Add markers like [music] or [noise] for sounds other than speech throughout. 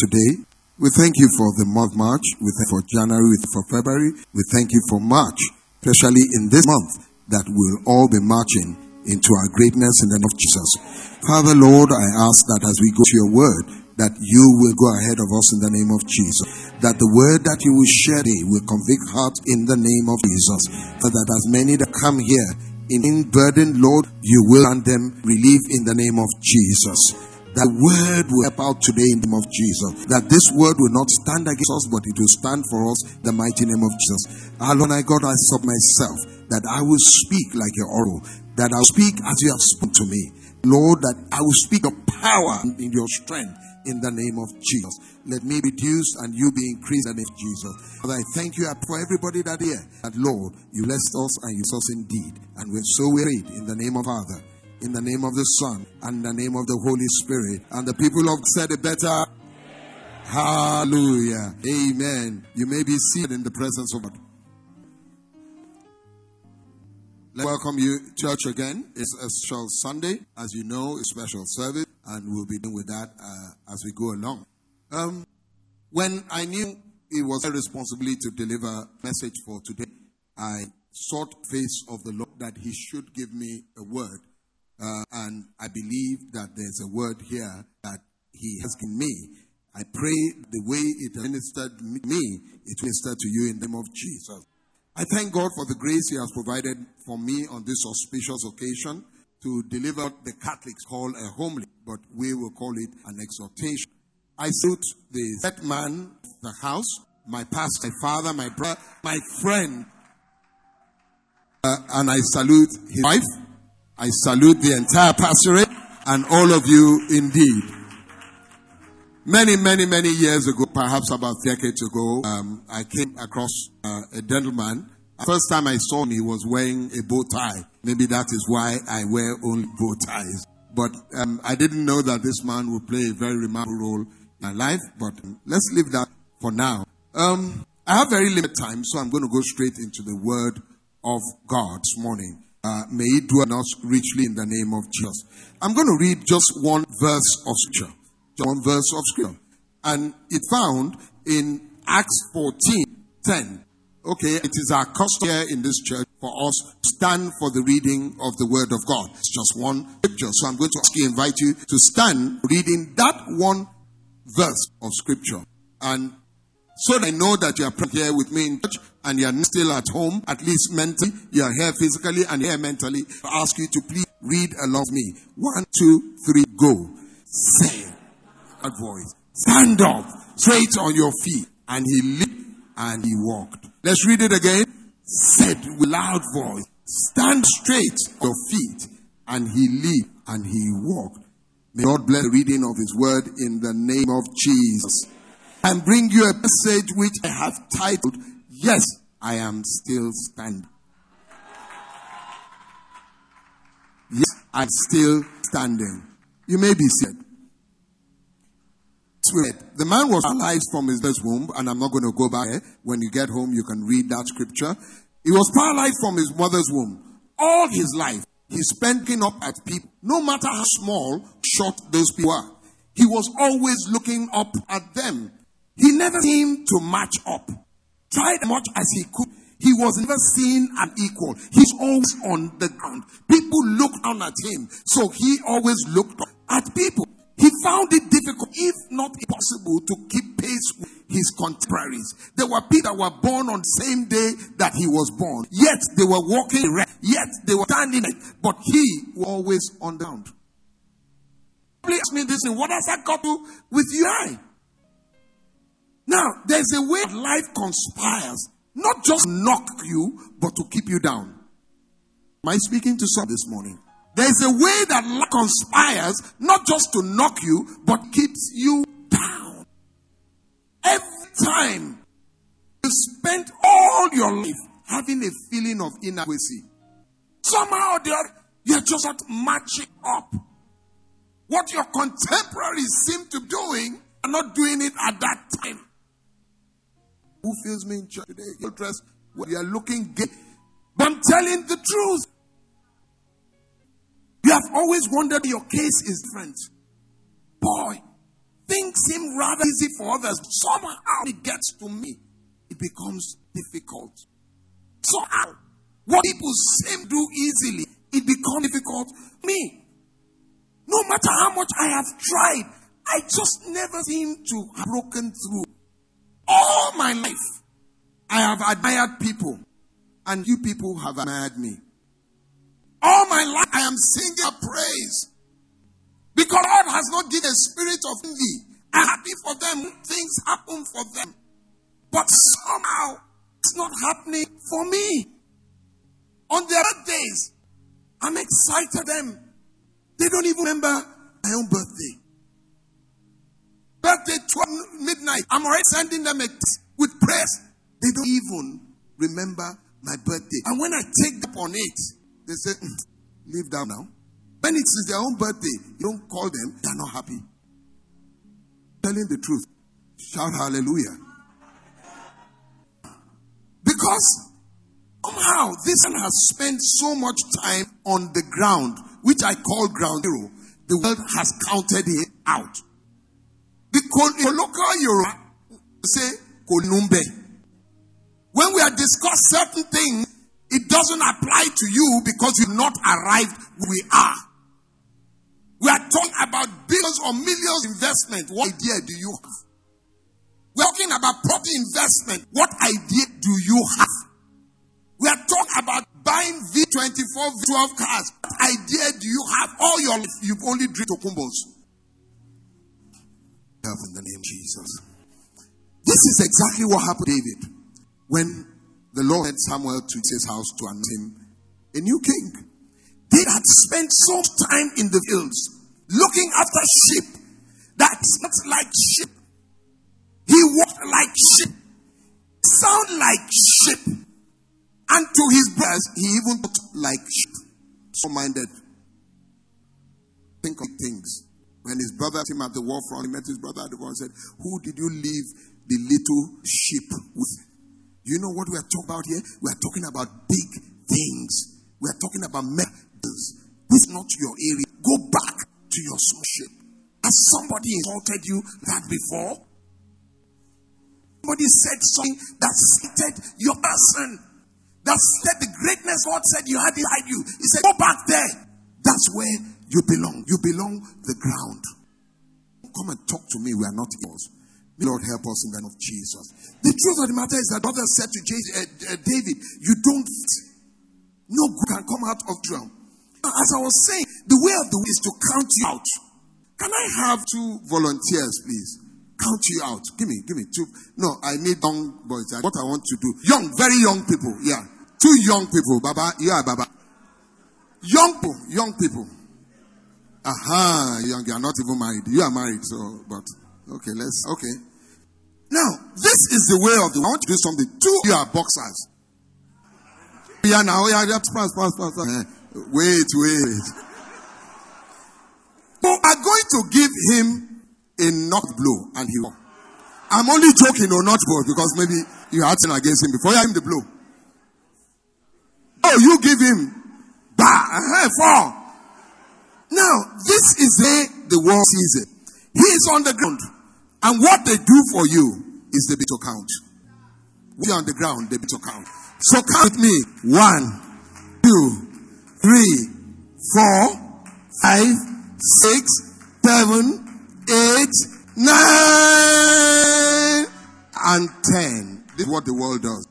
today. We thank you for the month March. We thank for January, for February. We thank you for March, especially in this month that we'll all be marching into our greatness in the name of Jesus. Father, Lord, I ask that as we go to your word, that you will go ahead of us in the name of Jesus. That the word that you will share today will convict hearts in the name of Jesus. So that as many that come here in burden, Lord, you will grant them relief in the name of Jesus. That word will help out today in the name of Jesus. That this word will not stand against us, but it will stand for us in the mighty name of Jesus. Lord, my God, I sub myself that I will speak like your oral, that I'll speak as you have spoken to me. Lord, that I will speak of power in your strength in the name of Jesus. Let me reduce and you be increased in the name of Jesus. Father, I thank you for everybody that here. That Lord, you blessed us and you us indeed. And we're so wearied in the name of Father in the name of the Son, and the name of the Holy Spirit. And the people of said it better. Hallelujah. Amen. You may be seated in the presence of God. Let welcome you, church, again. It's a special Sunday. As you know, a special service, and we'll be doing with that uh, as we go along. Um, when I knew it was my responsibility to deliver a message for today, I sought face of the Lord that He should give me a word uh, and I believe that there's a word here that He has given me. I pray the way it ministered me, it ministered to you in the name of Jesus. I thank God for the grace He has provided for me on this auspicious occasion to deliver the Catholics call a homily, but we will call it an exhortation. I salute the third man the house, my pastor, my father, my brother, my friend, uh, and I salute his wife, I salute the entire pastorate and all of you indeed. Many, many, many years ago, perhaps about decades ago, um, I came across uh, a gentleman. First time I saw him, he was wearing a bow tie. Maybe that is why I wear only bow ties. But um, I didn't know that this man would play a very remarkable role in my life. But um, let's leave that for now. Um, I have very limited time, so I'm going to go straight into the Word of God this morning. Uh, may it dwell in us richly in the name of Jesus. I'm going to read just one verse of scripture. One verse of scripture. And it found in Acts 14, 10. Okay, it is our custom here in this church for us to stand for the reading of the word of God. It's just one scripture. So I'm going to ask you, invite you to stand reading that one verse of scripture. And so that I know that you are here with me in church and you are still at home, at least mentally. You are here physically and here mentally. I ask you to please read along with me. One, two, three, go. Say a voice. Stand up straight on your feet. And he leaped and he walked. Let's read it again. Said with loud voice. Stand straight on your feet. And he leaped and he walked. May God bless the reading of his word in the name of Jesus and bring you a message which I have titled, Yes, I am still standing. Yes, I'm still standing. You may be said. The man was paralyzed from his mother's womb, and I'm not going to go back there. When you get home, you can read that scripture. He was paralyzed from his mother's womb. All his life, he spent looking up at people, no matter how small, short those people are. He was always looking up at them. He never seemed to match up. Tried as much as he could. He was never seen an equal. He's always on the ground. People looked down at him. So he always looked at people. He found it difficult, if not impossible, to keep pace with his contemporaries. There were people that were born on the same day that he was born. Yet they were walking erect. Yet they were standing it. But he was always on the ground. Please ask me this what has that got to do with you? Now, there's a way life conspires, not just to knock you, but to keep you down. Am I speaking to some this morning? There's a way that life conspires, not just to knock you, but keeps you down. Every time you spend all your life having a feeling of inadequacy, somehow or the other, you're just not matching up. What your contemporaries seem to be doing are not doing it at that time. Who feels me in church today? You're dressed you are looking gay. But I'm telling the truth. You have always wondered your case is different. Boy, things seem rather easy for others, somehow it gets to me. It becomes difficult. Somehow, what people seem do easily, it becomes difficult me. No matter how much I have tried, I just never seem to have broken through. My life, I have admired people, and you people have admired me. All my life, I am singing praise. Because God has not given a spirit of envy. I'm happy for them. Things happen for them. But somehow, it's not happening for me. On their birthdays, I'm excited them. They don't even remember my own birthday. Birthday 12 midnight. I'm already sending them a with prayers. They don't even remember my birthday. And when I take up on it, they say, mm, leave that now. When it is their own birthday, you don't call them, they're not happy. Telling the truth. Shout hallelujah. Because somehow this man has spent so much time on the ground, which I call ground zero. The world has counted him out. The local Yoruba say. When we are discussing certain things, it doesn't apply to you because you've not arrived where we are. We are talking about billions or millions investment. What idea do you have? We are talking about property investment. What idea do you have? We are talking about buying V24, V12 cars. What idea do you have? All your life, you've only drink tokunbos. Help in the name of Jesus. This is exactly what happened to David when the Lord sent Samuel to his house to anoint him a new king. They had spent so time in the fields looking after sheep that's not like sheep. He walked like sheep, sound like sheep, and to his brothers, he even looked like sheep. So minded. Think of things. When his brother came at the war front, he met his brother at the war and said, Who did you leave the little sheep with? You know what we are talking about here? We are talking about big things. We are talking about this is not your area. Go back to your sonship. Has somebody insulted you that before? Somebody said something that stated your person. That said the greatness God said you had inside you. He said, Go back there. That's where you belong. You belong the ground. Come and talk to me. We are not yours. Lord help us in the name of Jesus. The truth of the matter is that brother said to uh, uh, David, You don't no good can come out of drum. As I was saying, the way of the way is to count you out. Can I have two volunteers, please? Count you out. Give me, give me two. No, I need young boys. What I want to do. Young, very young people. Yeah. Two young people. Baba, yeah, Baba. Young people, young people. Aha, young, you are not even married. You are married, so, but, okay, let's, okay. Now, this is the way of the, I want to do something. Two, you are boxers. Yeah, now, yeah, pass, pass, pass, pass. Wait, wait. So I'm going to give him a knock blow and he will. I'm only joking or not blow because maybe you had something against him before you him the blow. Oh, you give him bah, uh, four. Now, this is the, the world sees it. He is on the ground. And what they do for you is the bit to count. When you're on the ground, the bit to count. So count with me. One, two, three, four, five, six, seven, eight, nine, and ten. This is what the world does.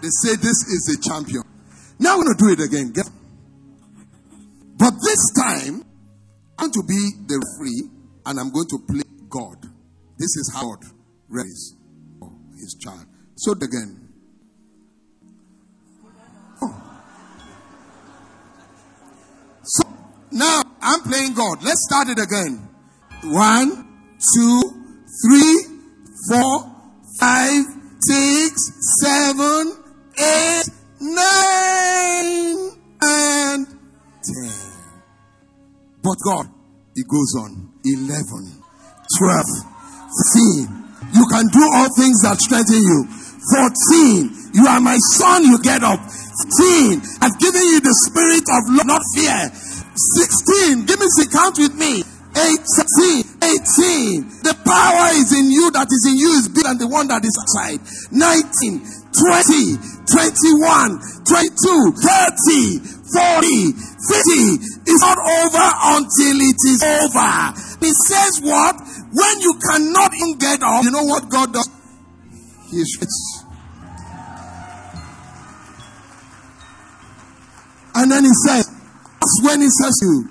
They say this is a champion. Now I'm going to do it again. Get this time, I'm to be the free and I'm going to play God. This is how God raised his child. So again. Oh. So now I'm playing God. Let's start it again. One, two, three, four, five, six, seven, eight, nine, and ten. But God, it goes on. Eleven, twelve, fifteen. You can do all things that strengthen you. 14. You are my son, you get up. 15. I've given you the spirit of love, not fear. 16. Give me the count with me. 18, 18. The power is in you that is in you is bigger than the one that is outside. 19, 20, 21, 22, 30, 40, 50. It's not over until it is over. He says what? When you cannot even get up, you know what God does? He shoots. And then he says, that's when he says you,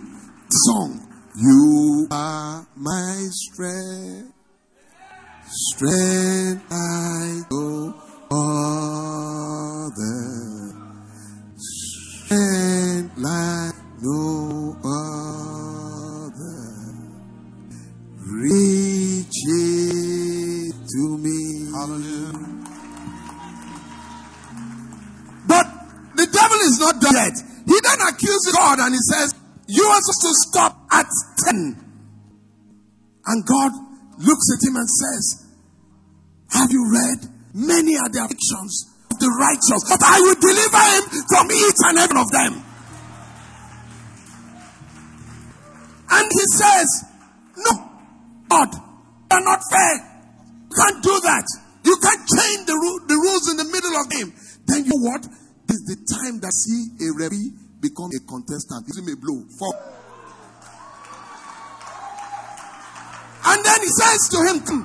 song, you are my strength, strength I go other, strength like no other, reaches to me. Hallelujah. But the devil is not done yet. He then accuses God and he says, You are supposed to stop at 10. And God looks at him and says, Have you read? Many are the afflictions of the righteous, but I will deliver him from each and every one of them. God, not fair. You can't do that. You can't change the, ru- the rules in the middle of game. Then you know what? This is the time that see a referee become a contestant. Him a blow. For and then he says to him, hmm.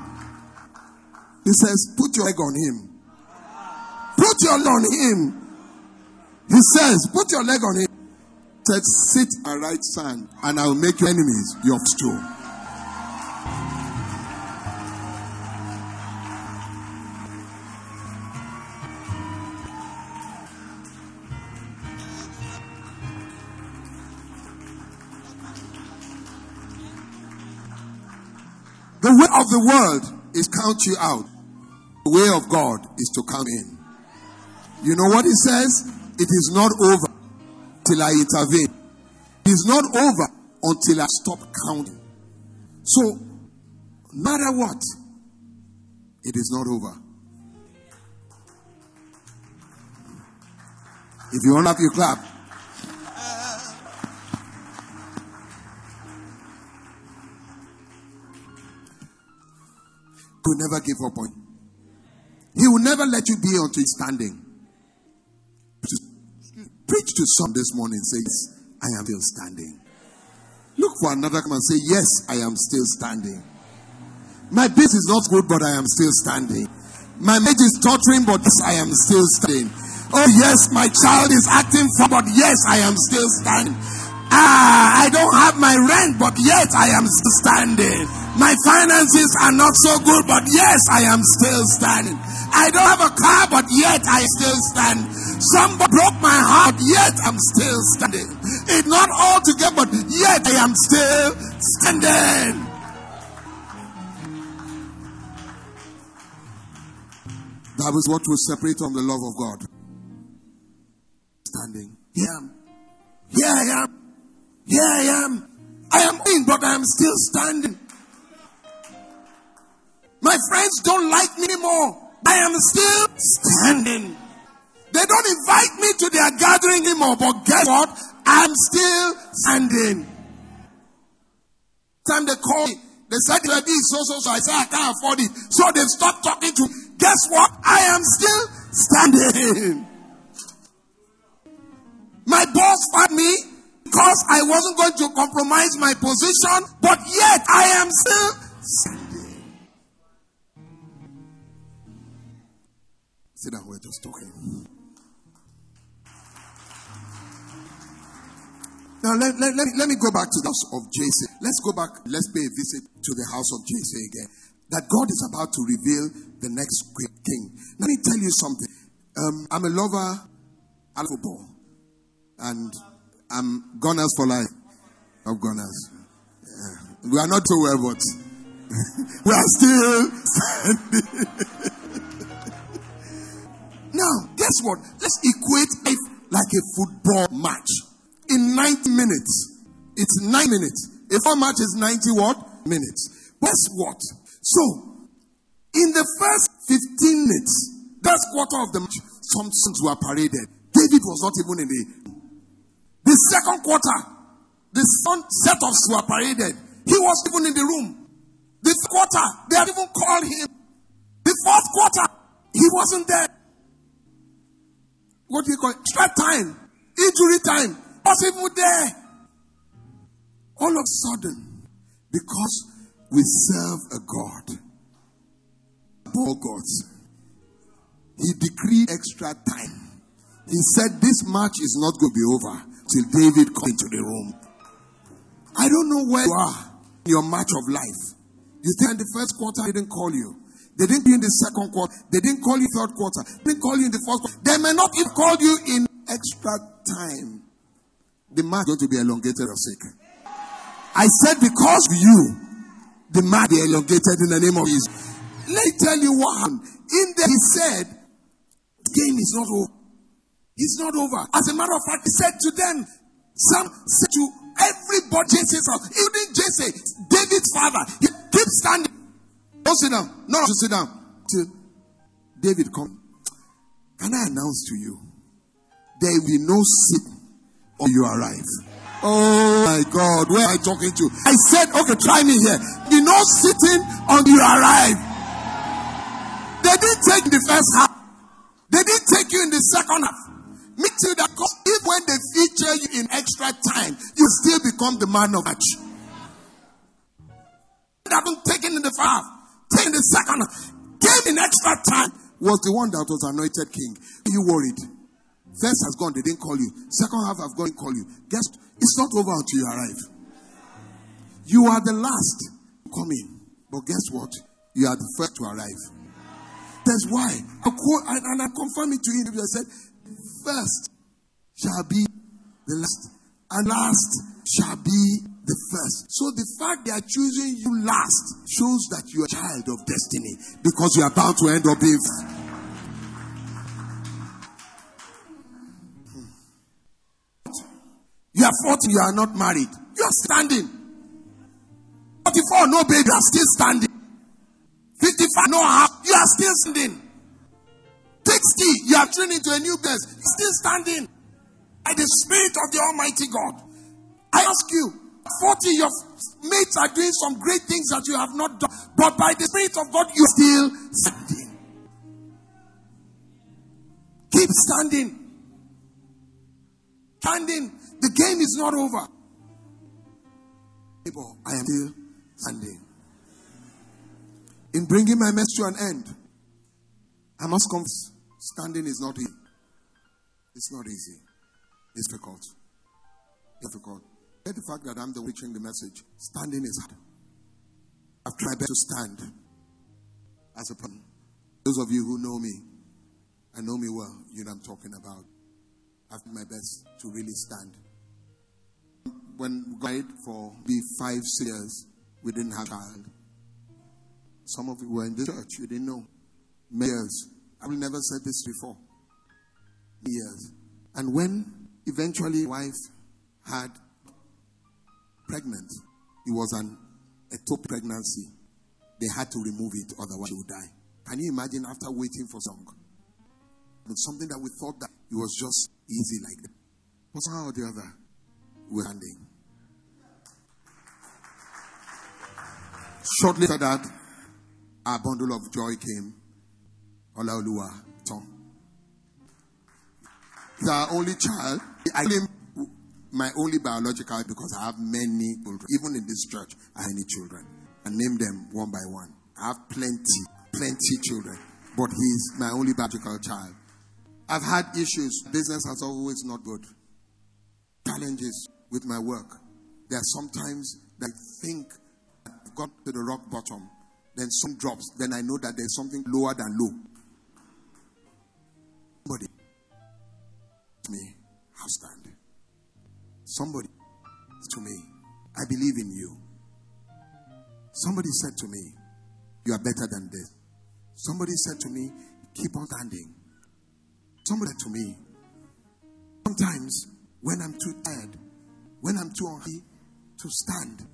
he says, put your leg on him. Put your leg on him. He says, put your leg on him. He said, sit and right sand, and I will make your enemies your stool. Of the world is count you out. The way of God is to come in. You know what he says? It is not over till I intervene. It is not over until I stop counting. So, no matter what, it is not over. If you want to you clap. Will never give up on you. He will never let you be until he's standing. Preach to some this morning says, I am still standing. Look for another come and say, Yes, I am still standing. My business is not good, but I am still standing. My marriage is tottering, but yes, I am still standing. Oh, yes, my child is acting fun, but yes, I am still standing. Ah, I don't have my rent, but yet I am still standing. My finances are not so good, but yes, I am still standing. I don't have a car, but yet I still stand. Somebody broke my heart, yet I'm still standing. It's not all together, but yet I am still standing. That was what will separate from the love of God. Standing. Here I am. Here I am. Here I am. I am in, but I am still standing. My friends don't like me anymore. I am still standing. They don't invite me to their gathering anymore, but guess what? I'm still standing. Time they call me, they said the is so so so. I said I can't afford it. So they stopped talking to me. Guess what? I am still standing. My boss fired me because I wasn't going to compromise my position, but yet I am still standing. Sit down, we're just talking. Now, let, let, let, let me go back to the house of Jesse. Let's go back, let's pay a visit to the house of Jesse again. That God is about to reveal the next great king. Let me tell you something. Um, I'm a lover of football. And I'm Gunners for life. Of Gunners. Yeah. We are not so well, but [laughs] we are still. [laughs] Now, guess what? Let's equate it like a football match. In 90 minutes, it's 9 minutes. A football match is 90 what? Minutes. Guess what? So, in the first 15 minutes, that's quarter of the match, some sons were paraded. David was not even in the. The second quarter, the set offs were paraded. He was even in the room. The quarter, they had even called him. The fourth quarter, he wasn't there. What do you call it? Extra time, injury time, even there. All of a sudden, because we serve a God, all gods, he decreed extra time. He said, This match is not going to be over till David comes into the room. I don't know where you are in your match of life. You think in the first quarter, they didn't call you. They didn't be in the second quarter. They didn't call you third quarter. They didn't call you in the fourth quarter. They may not even call you in extra time. The match is going to be elongated or sick. I said because of you, the match be elongated in the name of Jesus. Let me tell you what happened. In there, he said, the game is not over. It's not over. As a matter of fact, he said to them, some said to everybody, house, even Jesse, David's father, he keeps standing. Don't sit down. No, no, sit down. Till David come. Can I announce to you? There will be no sit on you arrive. Oh my God, where am I talking to? I said, okay, try me here. Be no sitting until you arrive. They didn't take the first half. They didn't take you in the second half. Me too, that if when they feature you in extra time, you still become the man of match. They haven't taken in the first half, taken the second came in extra time, was the one that was anointed king. Are you worried? First has gone, they didn't call you. Second half have gone, call you. Guess it's not over until you arrive. You are the last in. But guess what? You are the first to arrive. That's why. I quote, and I confirm it to you. I said, first shall be the last, and last shall be the first. So the fact they are choosing you last shows that you are a child of destiny because you are bound to end up being. You are 40, you are not married. You are standing. 44, no baby, you are still standing. 55, no half, you are still standing. 60, you are trained into a new place. Still standing by the Spirit of the Almighty God. I ask you, 40, your mates are doing some great things that you have not done, but by the Spirit of God, you're still standing. Keep standing. Standing. The game is not over. People, I am still standing. In bringing my message to an end, I must confess Standing is not easy. It's not easy. It's difficult. Difficult. Get the fact that I'm the preaching the message. Standing is hard. I've tried to stand as a person. Those of you who know me and know me well, you know I'm talking about. I've done my best to really stand. When we for the five years, we didn't have a child. Some of you were in the church, you didn't know. Years, I've never said this before. Years. And when eventually wife had pregnant, it was an ectopic pregnancy. They had to remove it, otherwise she would die. Can you imagine after waiting for some something that we thought that it was just easy like that. But somehow or the other, we're handing. Shortly after that, a bundle of joy came Olaoluwa Tom. He's our only child. I claim my only biological because I have many children. Even in this church, I have many children. I name them one by one. I have plenty, plenty children. But he's my only biological child. I've had issues. Business has always not good. Challenges with my work. There are sometimes that I think I've got to the rock bottom. Then some drops. Then I know that there's something lower than low. Somebody me, I'll stand. Somebody to me, I believe in you. Somebody said to me, You are better than this. Somebody said to me, Keep on standing. Somebody to me, Sometimes when I'm too tired, when I'm too unhappy to stand,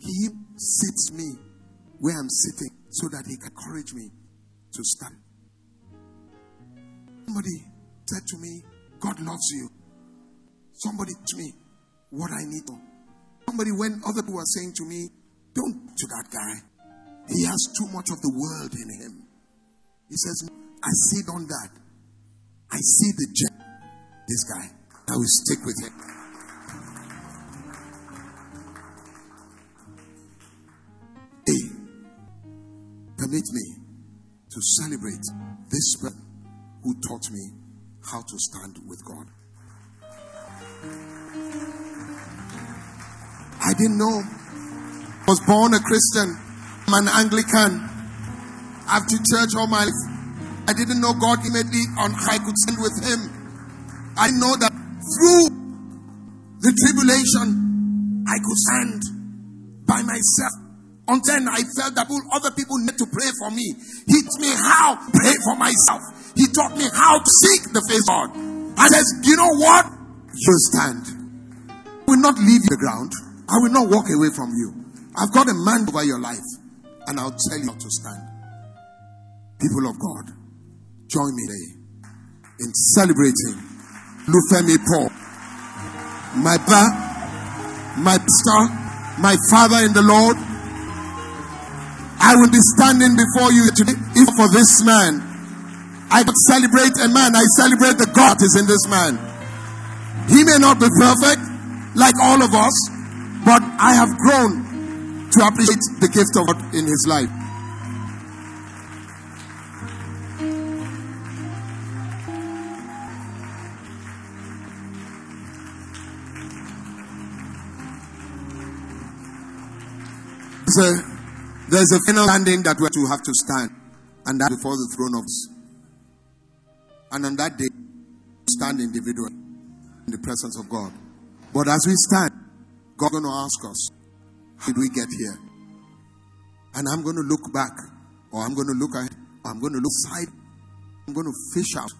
He sits me where I'm sitting so that He can encourage me to stand. Somebody said to me, God loves you. Somebody to me what I need. Somebody, when other people are saying to me, Don't to that guy. He has too much of the world in him. He says, I sit on that. I see the gem. This guy. I will stick with him. Hey, permit me to celebrate this person who taught me how to stand with God. I didn't know. I was born a Christian. I'm an Anglican. I've to church all my life. I didn't know God immediately on I could stand with Him. I know that through the tribulation, I could stand by myself. Until I felt that other people need to pray for me. He taught me how to pray for myself. He taught me how to seek the face of God. I says, you know what? You stand. I will not leave the ground. I will not walk away from you. I've got a man over your life, and I'll tell you how to stand. People of God, join me in celebrating Olufemi Paul, my brother, my pastor, my father in the Lord. I will be standing before you today if for this man. I celebrate a man. I celebrate the God is in this man. He may not be perfect like all of us, but I have grown to appreciate the gift of God in his life. A, there's a final standing that to have to stand, and that before the throne of us. And on that day, stand individually in the presence of God. But as we stand, God's going to ask us, how did we get here? And I'm going to look back, or I'm going to look ahead, I'm going to look side. I'm going to fish out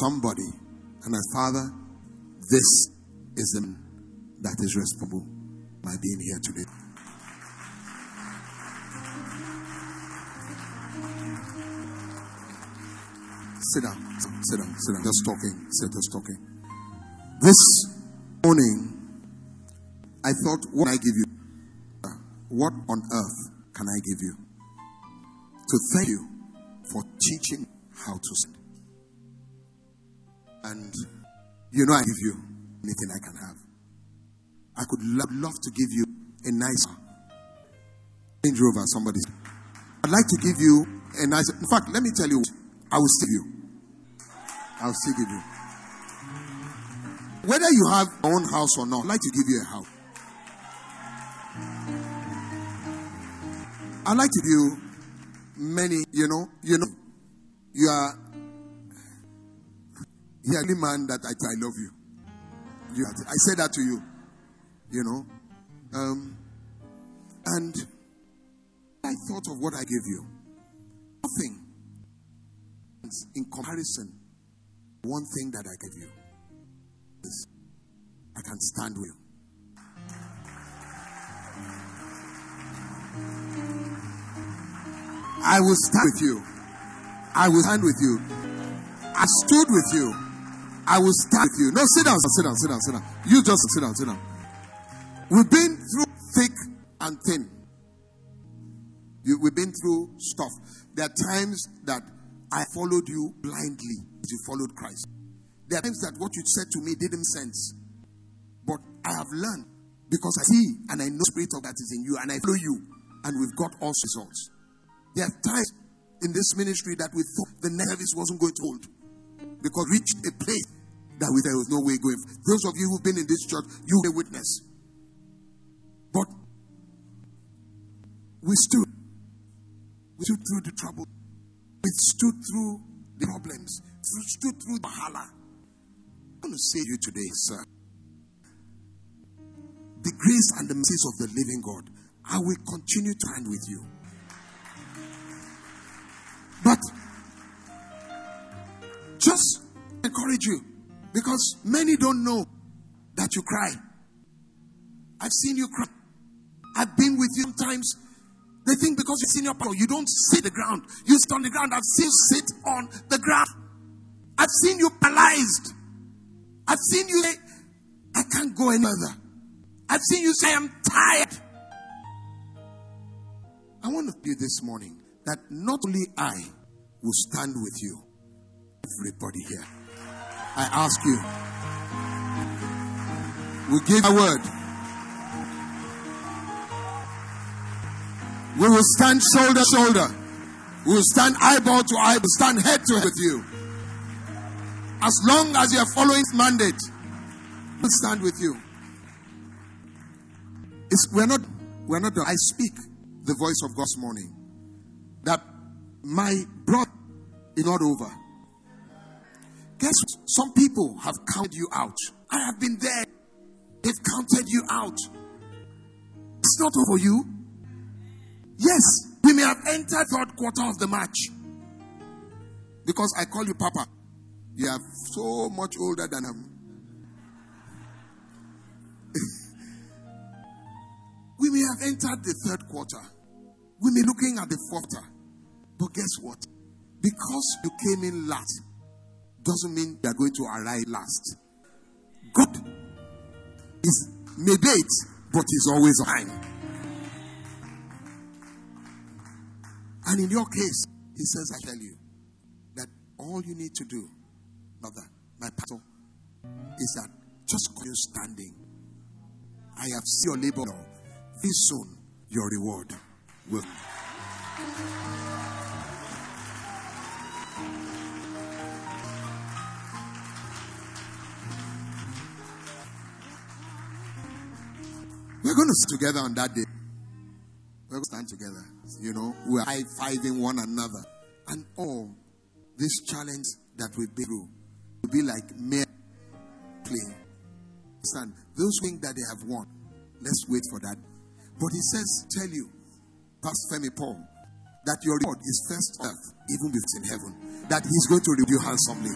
somebody. And as Father, this is the that is responsible by being here today. Sit down, sit down, sit down. Just talking, sit, just talking. This morning, I thought, what can I give you? What on earth can I give you? To thank you for teaching how to sing. And you know, I give you anything I can have. I could love, love to give you a nice Range Rover, somebody. I'd like to give you a nice. In fact, let me tell you, I will still give you. I'll still give you. Whether you have your own house or not, I'd like to give you a house. I like to many, you know, you know, you are, you are the man that I, I love you. you. I said that to you, you know. Um, and I thought of what I gave you. Nothing in comparison. One thing that I gave you is I can stand with you. I will stand with you. I will stand with you. I stood with you. I will stand with you. No, sit down, sit down, sit down, sit down. You just sit down, sit down. We've been through thick and thin. We've been through stuff. There are times that I followed you blindly as you followed Christ. There are times that what you said to me didn't sense. But I have learned because I see and I know spirit of that is in you and I follow you and we've got all results. There are times in this ministry that we thought the service wasn't going to hold because we reached a place that we, there was no way going. Those of you who've been in this church, you may witness. But we stood. We stood through the trouble. We stood through the problems. We stood through the hala. I'm going to say to you today, sir. The grace and the mercies of the living God, I will continue to hand with you. Encourage you because many don't know that you cry. I've seen you cry. I've been with you sometimes. They think because you're senior power, you don't sit the ground. You sit on the ground. I've seen you sit on the ground. I've seen you paralyzed. I've seen you say, I can't go any further. I've seen you say, I'm tired. I want to tell you this morning that not only I will stand with you, everybody here. I ask you, we give a word. We will stand shoulder to shoulder. We will stand eyeball to eyeball, stand head to head with you. As long as you are following his mandate, we'll stand with you. It's, we're not, we're not. I speak the voice of God's morning that my brother is not over. Guess what? Some people have counted you out. I have been there. They've counted you out. It's not over you. Yes, we may have entered third quarter of the match. Because I call you Papa. You are so much older than him. [laughs] we may have entered the third quarter. We may be looking at the fourth. But guess what? Because you came in last, doesn't mean they're going to arrive last. God is maybe it, but He's always on. And in your case, He says, I tell you that all you need to do, brother, my pastor, is that just continue standing. I have seen your labor. This soon, your reward will. Together on that day. We're going to stand together. You know, we're high fiving one another. And all this challenge that we've been through will be like mere play. Understand? Those things that they have won, let's wait for that. But he says, Tell you, Pastor Femi Paul, that your reward is first earth, even if it's in heaven. That he's going to review handsomely.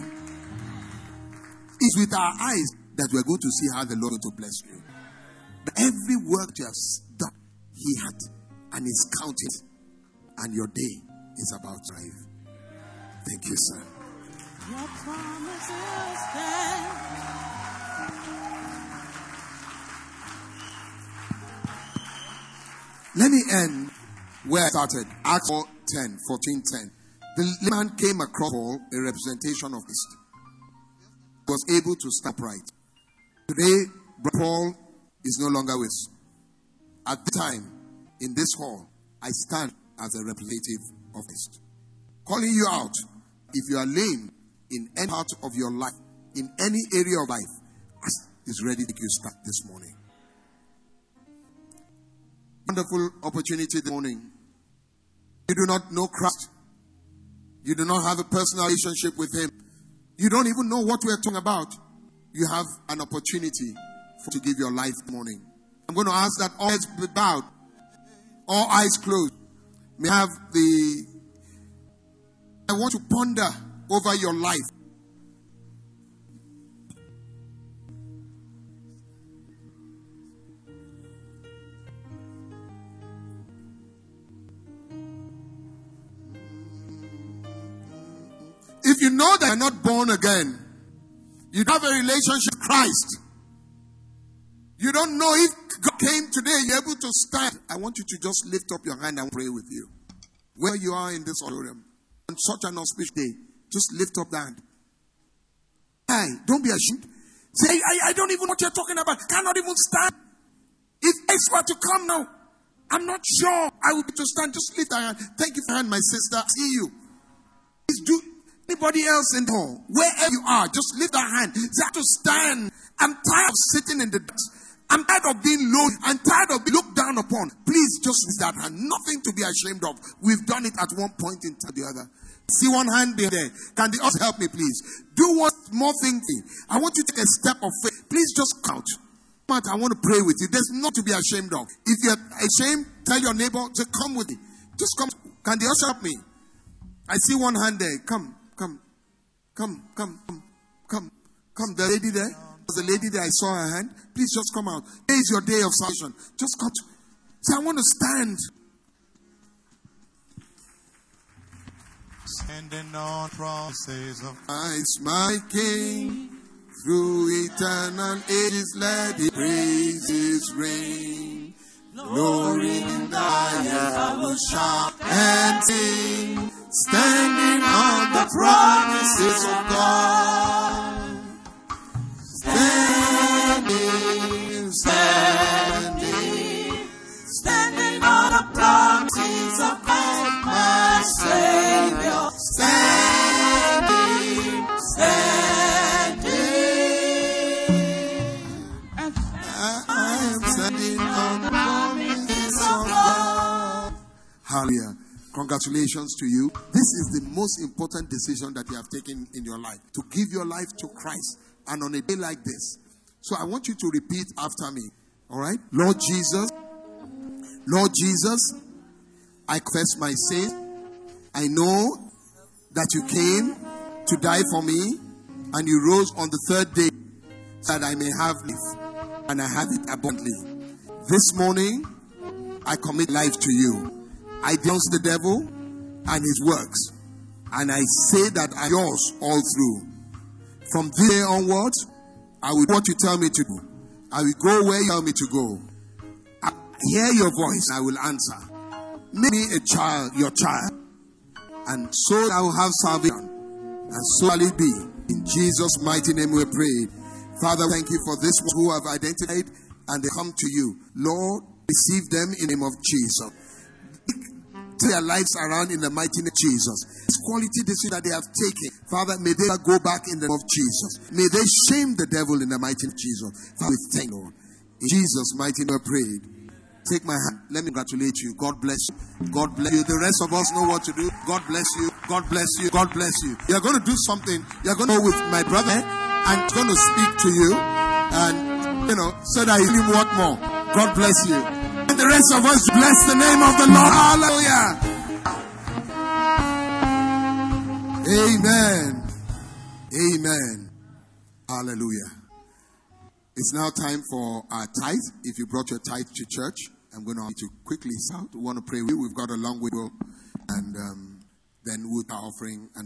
It's with our eyes that we're going to see how the Lord is going to bless you. Every work you have done, He had and is counted, and your day is about to arrive. Thank you, sir. Your promises stand. Let me end where I started. Acts 4 10, 14 10. The man came across Paul, a representation of Christ. Was able to stand right. Today, Paul is no longer with. At the time, in this hall, I stand as a representative of Christ. Calling you out, if you are lame in any part of your life, in any area of life, Christ is ready to give you start this morning. Wonderful opportunity this morning. You do not know Christ. You do not have a personal relationship with Him. You don't even know what we're talking about. You have an opportunity to give your life morning. I'm going to ask that all heads be bowed, all eyes closed. May have the. I want to ponder over your life. If you know that you're not born again, you have a relationship with Christ. You don't know if God came today, you're able to stand. I want you to just lift up your hand and pray with you. Where you are in this auditorium, on such an auspicious day, just lift up that hand. Hey, don't be ashamed. Say, I, I don't even know what you're talking about. Cannot even stand. If X were to come now, I'm not sure I will be to stand. Just lift your hand. Thank you for hand, my sister. See you. Please do anybody else in the hall, wherever you are, just lift your hand. Say, to stand. I'm tired of sitting in the dust. I'm tired of being low. I'm tired of being looked down upon. Please just raise that hand. Nothing to be ashamed of. We've done it at one point in time the other. See one hand there. Can the others help me, please? Do one more thing. I want you to take a step of faith. Please just count. But I want to pray with you. There's not to be ashamed of. If you're ashamed, tell your neighbor to come with me. Just come. Can the usher help me? I see one hand there. Come, come, come, come, come, come, come. The lady there. The lady there, I saw her hand. Please just come out. Today is your day of salvation. Just come. To, say, I want to stand. Standing on promises of ah, Christ, my King. Through eternal ages, let His praises reign. Glory in the highest, I will shout and sing, standing on the promises of God. Savior. Standing, standing. I am standing on the promises of God. Hallelujah. Congratulations to you. This is the most important decision that you have taken in your life to give your life to Christ. And on a day like this, so I want you to repeat after me. All right? Lord Jesus, Lord Jesus, I confess my sin. I know that you came to die for me and you rose on the third day that I may have life and I have it abundantly. This morning, I commit life to you. I denounce the devil and his works, and I say that I'm yours all through. From this day onwards, I will do what you tell me to do. I will go where you tell me to go. I hear your voice, I will answer. Make me a child, your child, and so will have salvation, and so shall it be. In Jesus' mighty name we pray. Father, thank you for this who have identified and they come to you. Lord, receive them in the name of Jesus. Turn their lives around in the mighty name of Jesus. This quality decision that they have taken, Father, may they go back in the name of Jesus. May they shame the devil in the mighty name of Jesus. Father, we thank you, Lord. In Jesus' mighty name, I prayed. Take my hand. Let me congratulate you. God bless you. God bless you. The rest of us know what to do. God bless you. God bless you. God bless you. You're going to do something. You're going to go with my brother and going to speak to you. And, you know, so that you want more. God bless you. And the rest of us bless the name of the Lord. Hallelujah. Amen. Amen. Hallelujah. It's now time for our tithe. If you brought your tithe to church, I'm going to to quickly sound. We want to pray. We've got a long way to go. And um, then we'll offering and